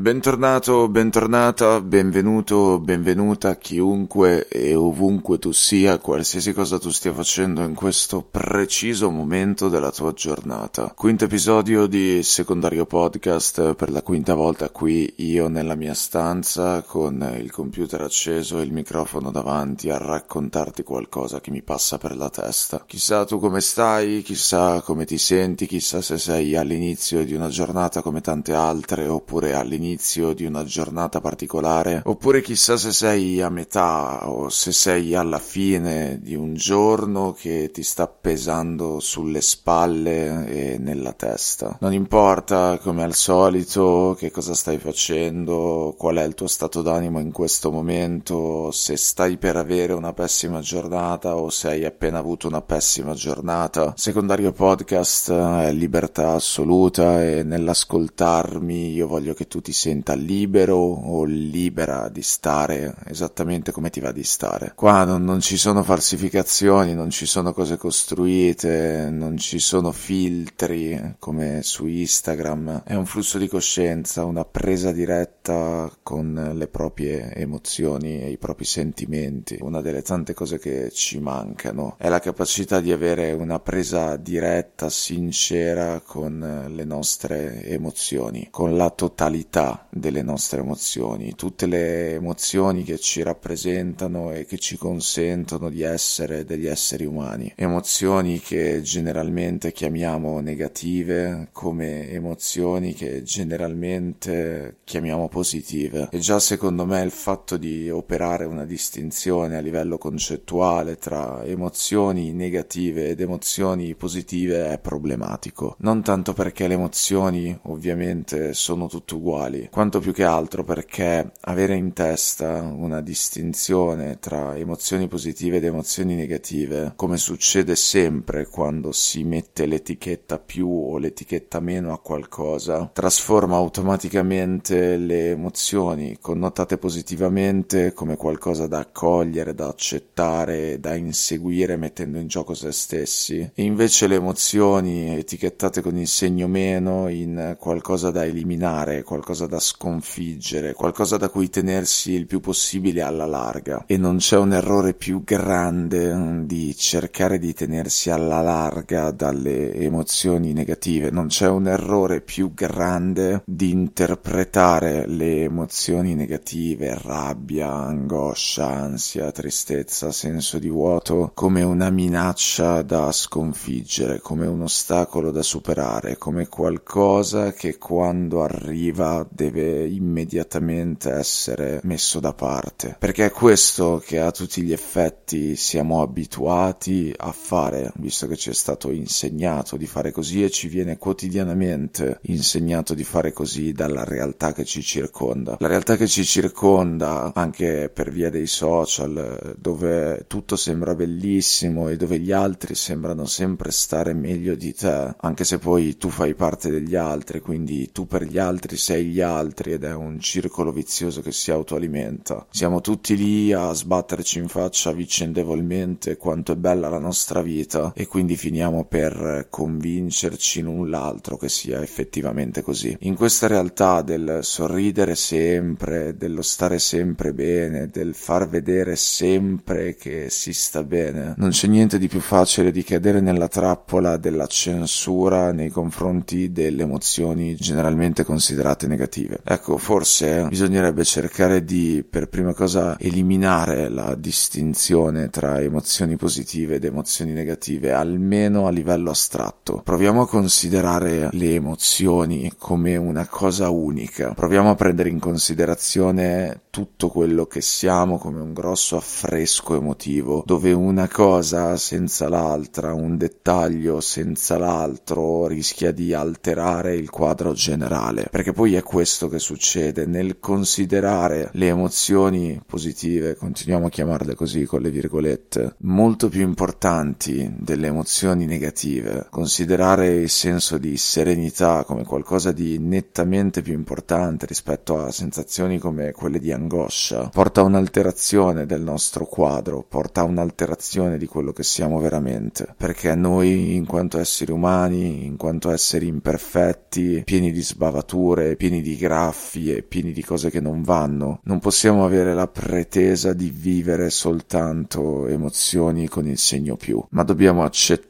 Bentornato, bentornata, benvenuto, benvenuta chiunque e ovunque tu sia, qualsiasi cosa tu stia facendo in questo preciso momento della tua giornata. Quinto episodio di Secondario Podcast, per la quinta volta qui io nella mia stanza con il computer acceso e il microfono davanti a raccontarti qualcosa che mi passa per la testa. Chissà tu come stai, chissà come ti senti, chissà se sei all'inizio di una giornata come tante altre oppure all'inizio all'inizio di una giornata particolare, oppure chissà se sei a metà o se sei alla fine di un giorno che ti sta pesando sulle spalle e nella testa. Non importa come al solito che cosa stai facendo, qual è il tuo stato d'animo in questo momento, se stai per avere una pessima giornata o se hai appena avuto una pessima giornata. Secondario podcast è libertà assoluta e nell'ascoltarmi io voglio che tu ti senta libero o libera di stare esattamente come ti va di stare. Qua non, non ci sono falsificazioni, non ci sono cose costruite, non ci sono filtri come su Instagram. È un flusso di coscienza, una presa diretta con le proprie emozioni e i propri sentimenti. Una delle tante cose che ci mancano è la capacità di avere una presa diretta, sincera con le nostre emozioni, con la totalità delle nostre emozioni, tutte le emozioni che ci rappresentano e che ci consentono di essere degli esseri umani. Emozioni che generalmente chiamiamo negative come emozioni che generalmente chiamiamo positive. E già secondo me il fatto di operare una distinzione a livello concettuale tra emozioni negative ed emozioni positive è problematico. Non tanto perché le emozioni ovviamente sono tutte uguali, mentali, quanto più che altro perché avere in testa una distinzione tra emozioni positive ed emozioni negative, come succede sempre quando si mette l'etichetta più o l'etichetta meno a qualcosa, trasforma automaticamente le emozioni connotate positivamente come qualcosa da accogliere, da accettare, da inseguire mettendo in gioco se stessi, e invece le emozioni etichettate con il segno meno in qualcosa da eliminare, qualcosa da sconfiggere, qualcosa da cui tenersi il più possibile alla larga. E non c'è un errore più grande mm, di cercare di tenersi alla larga dalle emozioni negative, non c'è un errore più grande di interpretare le emozioni negative, rabbia, angoscia, ansia, tristezza, senso di vuoto, come una minaccia da sconfiggere, come un ostacolo da superare, come qualcosa che quando arriva deve immediatamente essere messo da parte, perché è questo che a tutti gli effetti siamo abituati a fare, visto che ci è stato insegnato di fare così e ci viene quotidianamente insegnato di fare così dalla realtà che ci circonda. La realtà che ci circonda, anche per via dei social, dove tutto sembra bellissimo e dove gli altri sembrano sempre stare meglio di te, anche se poi tu fai parte degli altri, quindi tu per gli altri sei gli altri ed è un circolo vizioso che si autoalimenta. Siamo tutti lì a sbatterci in faccia vicendevolmente quanto è bella la nostra vita e quindi finiamo per convincerci l'un l'altro che sia effettivamente così. In questa realtà del sorridere sempre, dello stare sempre bene, del far vedere sempre che si sta bene, non c'è niente di più facile di cadere nella trappola della censura nei confronti delle emozioni generalmente considerate negative negative. Ecco, forse bisognerebbe cercare di, per prima cosa, eliminare la distinzione tra emozioni positive ed emozioni negative, almeno a livello astratto. Proviamo a considerare le emozioni come una cosa unica. Proviamo a prendere in considerazione tutto quello che siamo come un grosso affresco emotivo, dove una cosa senza l'altra, un dettaglio senza l'altro rischia di alterare il quadro generale, perché poi è quello questo che succede, nel considerare le emozioni positive, continuiamo a chiamarle così con le virgolette, molto più importanti delle emozioni negative, considerare il senso di serenità come qualcosa di nettamente più importante rispetto a sensazioni come quelle di angoscia, porta a un'alterazione del nostro quadro, porta a un'alterazione di quello che siamo veramente, perché noi in quanto esseri umani, in quanto esseri imperfetti, pieni di sbavature, pieni di graffi e pieni di cose che non vanno, non possiamo avere la pretesa di vivere soltanto emozioni con il segno più, ma dobbiamo accettare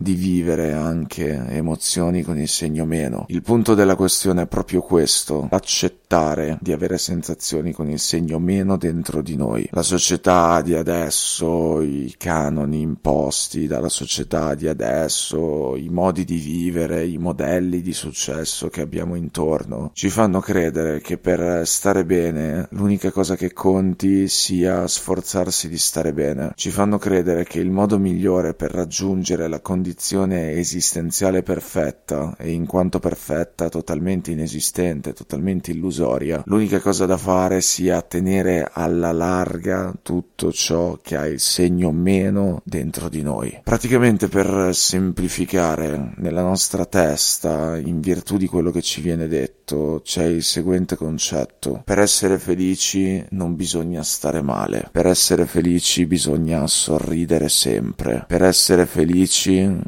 di vivere anche emozioni con il segno meno. Il punto della questione è proprio questo, accettare di avere sensazioni con il segno meno dentro di noi. La società di adesso, i canoni imposti dalla società di adesso, i modi di vivere, i modelli di successo che abbiamo intorno, ci fanno credere che per stare bene l'unica cosa che conti sia sforzarsi di stare bene. Ci fanno credere che il modo migliore per raggiungere la condizione esistenziale perfetta e in quanto perfetta totalmente inesistente, totalmente illusoria, l'unica cosa da fare sia tenere alla larga tutto ciò che ha il segno meno dentro di noi. Praticamente per semplificare nella nostra testa, in virtù di quello che ci viene detto, c'è il seguente concetto. Per essere felici non bisogna stare male. Per essere felici bisogna sorridere sempre. Per essere felici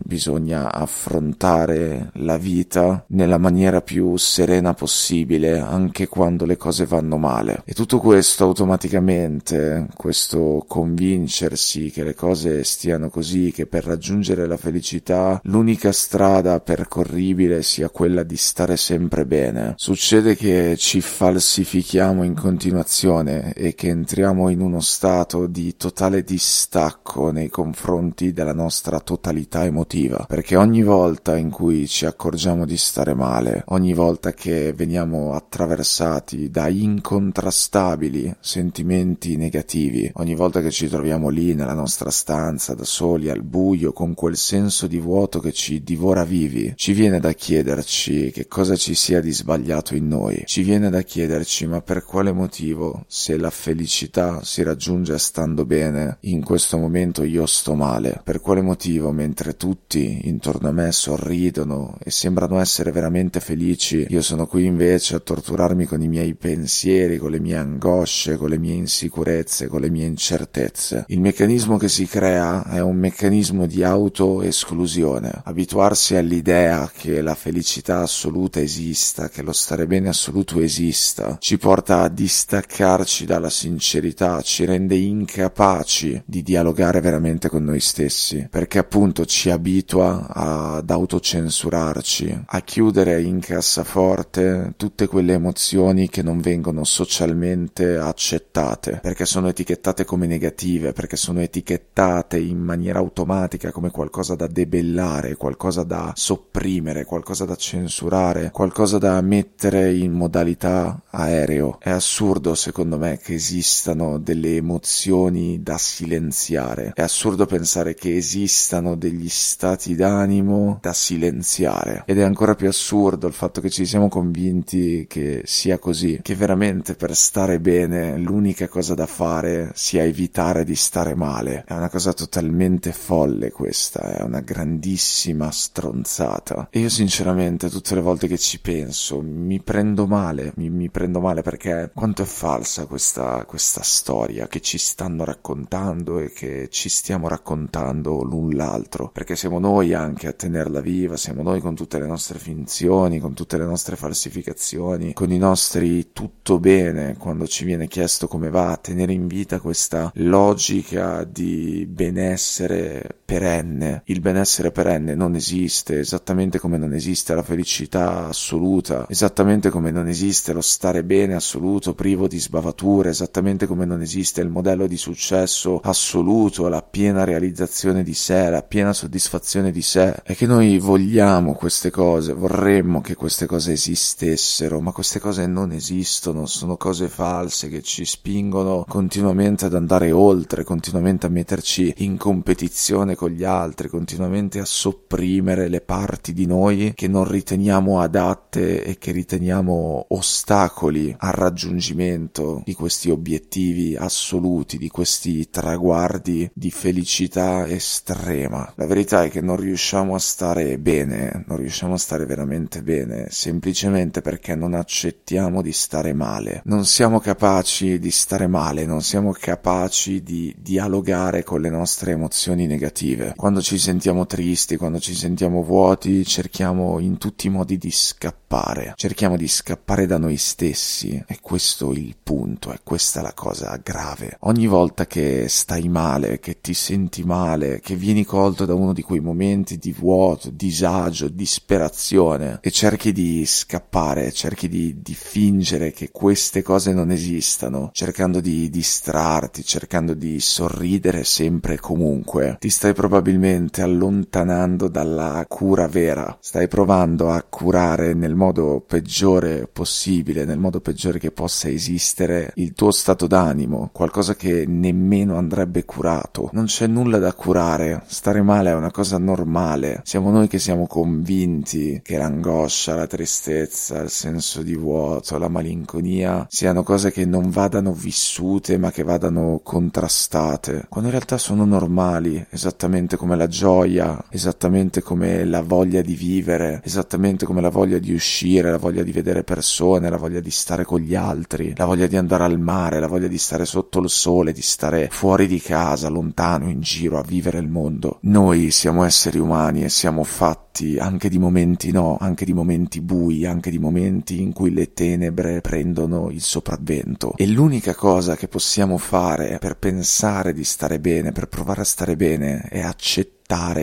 bisogna affrontare la vita nella maniera più serena possibile, anche quando le cose vanno male. E tutto questo automaticamente, questo convincersi che le cose stiano così, che per raggiungere la felicità l'unica strada percorribile sia quella di stare sempre bene. Succede che ci falsifichiamo in continuazione e che entriamo in uno stato di totale distacco nei confronti della nostra totalità emotiva, perché ogni volta in cui ci accorgiamo di stare male, ogni volta che veniamo attraversati da incontrastabili sentimenti negativi, ogni volta che ci troviamo lì nella nostra stanza da soli al buio con quel senso di vuoto che ci divora vivi, ci viene da chiederci che cosa ci sia di sbagliato in noi, ci viene da chiederci ma per quale motivo se la felicità si raggiunge stando bene, in questo momento io sto male, per quale motivo mentre tutti intorno a me sorridono e sembrano essere veramente felici, io sono qui invece a torturarmi con i miei pensieri, con le mie angosce, con le mie insicurezze, con le mie incertezze. Il meccanismo che si crea è un meccanismo di autoesclusione, abituarsi all'idea che la felicità assoluta esista, che lo stare bene assoluto esista, ci porta a distaccarci dalla sincerità, ci rende incapaci di dialogare veramente con noi stessi, perché appunto ci abitua ad autocensurarci, a chiudere in cassaforte tutte quelle emozioni che non vengono socialmente accettate, perché sono etichettate come negative, perché sono etichettate in maniera automatica come qualcosa da debellare, qualcosa da sopprimere, qualcosa da censurare, qualcosa da mettere in modalità aereo. È assurdo secondo me che esistano delle emozioni da silenziare. È assurdo pensare che esistano degli stati d'animo da silenziare. Ed è ancora più assurdo il fatto che ci siamo convinti che sia così, che veramente per stare bene l'unica cosa da fare sia evitare di stare male. È una cosa totalmente folle questa, è una grandissima stronzata. E io sinceramente tutte le volte che ci penso mi prendo male, mi, mi prendo male perché quanto è falsa questa, questa storia che ci stanno raccontando e che ci stiamo raccontando l'un l'altro, perché siamo noi anche a tenerla viva, siamo noi con tutte le nostre finzioni, con tutte le nostre falsificazioni, con i nostri tutto bene quando ci viene chiesto come va a tenere in vita questa logica di benessere perenne. Il benessere perenne non esiste, esattamente come non esiste la felicità assoluta, esattamente come non esiste lo stare bene assoluto privo di sbavature, esattamente come non esiste il modello di successo assoluto, la piena realizzazione di sé, la piena soddisfazione di sé. È che noi vogliamo queste cose, vorremmo che queste cose esistessero, ma queste cose non esistono, sono cose false che ci spingono continuamente ad andare oltre, continuamente a metterci in competizione con gli altri, continuamente a sopprimere le parti di noi che non riteniamo adatte e che riteniamo ostacoli al raggiungimento di questi obiettivi assoluti, di questi traguardi di felicità estrema. La verità è che non riusciamo a stare bene, non riusciamo a stare veramente bene, semplicemente perché non accettiamo di stare male. Non siamo capaci di stare male, non siamo capaci di dialogare con le nostre emozioni negative. Quando ci sentiamo tristi, quando ci sentiamo vuoti, cerchiamo in tutti i modi di scappare. Cerchiamo di scappare da noi stessi. E questo il punto, è questa la cosa grave. Ogni volta che stai male, che ti senti male, che vieni colto da uno di quei momenti di vuoto, disagio, disperazione e cerchi di scappare, cerchi di, di fingere che queste cose non esistano, cercando di distrarti, cercando di sorridere sempre e comunque, ti stai probabilmente allontanando dalla cura vera, stai provando a curare nel modo peggiore possibile, nel modo peggiore che possa esistere il tuo stato d'animo, qualcosa che nemmeno andrebbe curato. Non c'è nulla da curare, stare male è una cosa normale. Siamo noi che siamo convinti che l'angoscia, la tristezza, il senso di vuoto, la malinconia siano cose che non vadano vissute ma che vadano contrastate, quando in realtà sono normali, esattamente come la gioia, esattamente come la voglia di vivere, esattamente come la voglia di uscire, la voglia di vedere persone, la voglia di stare con gli altri, la voglia di andare al mare, la voglia di stare sotto il sole, di stare fuori di casa, lontano, in giro, a vivere il mondo. Noi siamo esseri umani e siamo fatti anche di momenti no, anche di momenti bui, anche di momenti in cui le tenebre prendono il sopravvento. E l'unica cosa che possiamo fare per pensare di stare bene, per provare a stare bene, è accettare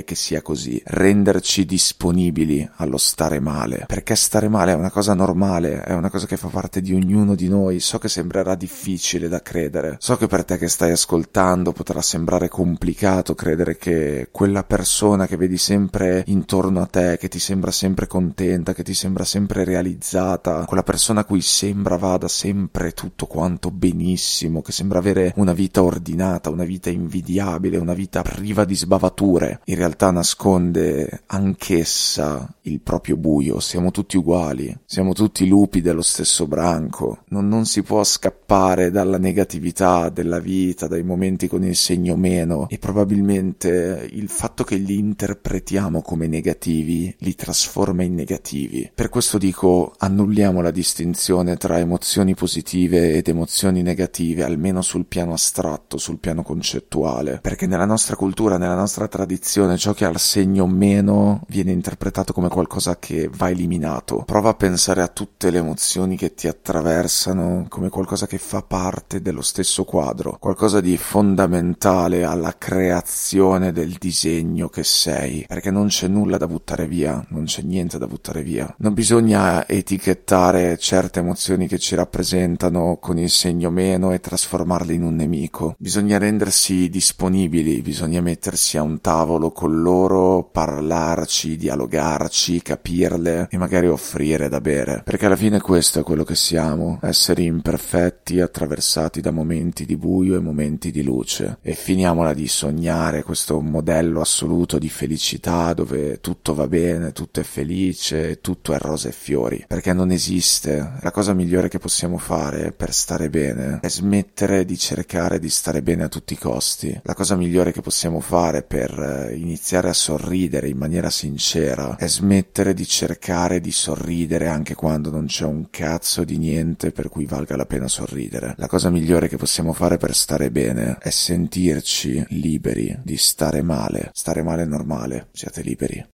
che sia così, renderci disponibili allo stare male, perché stare male è una cosa normale, è una cosa che fa parte di ognuno di noi, so che sembrerà difficile da credere, so che per te che stai ascoltando potrà sembrare complicato credere che quella persona che vedi sempre intorno a te, che ti sembra sempre contenta, che ti sembra sempre realizzata, quella persona a cui sembra vada sempre tutto quanto benissimo, che sembra avere una vita ordinata, una vita invidiabile, una vita priva di sbavature, in realtà nasconde anch'essa il proprio buio, siamo tutti uguali, siamo tutti lupi dello stesso branco, non, non si può scappare dalla negatività della vita, dai momenti con il segno meno. E probabilmente il fatto che li interpretiamo come negativi li trasforma in negativi. Per questo dico annulliamo la distinzione tra emozioni positive ed emozioni negative, almeno sul piano astratto, sul piano concettuale, perché nella nostra cultura, nella nostra tradizione, tradizione, ciò che ha il segno meno viene interpretato come qualcosa che va eliminato. Prova a pensare a tutte le emozioni che ti attraversano come qualcosa che fa parte dello stesso quadro, qualcosa di fondamentale alla creazione del disegno che sei, perché non c'è nulla da buttare via, non c'è niente da buttare via. Non bisogna etichettare certe emozioni che ci rappresentano con il segno meno e trasformarle in un nemico. Bisogna rendersi disponibili, bisogna mettersi a un tavolo con loro, parlarci, dialogarci, capirle e magari offrire da bere. Perché alla fine questo è quello che siamo, esseri imperfetti attraversati da momenti di buio e momenti di luce. E finiamola di sognare questo modello assoluto di felicità dove tutto va bene, tutto è felice, tutto è rose e fiori. Perché non esiste. La cosa migliore che possiamo fare per stare bene è smettere di cercare di stare bene a tutti i costi. La cosa migliore che possiamo fare per iniziare a sorridere in maniera sincera e smettere di cercare di sorridere anche quando non c'è un cazzo di niente per cui valga la pena sorridere. La cosa migliore che possiamo fare per stare bene è sentirci liberi di stare male. Stare male è normale, siate liberi.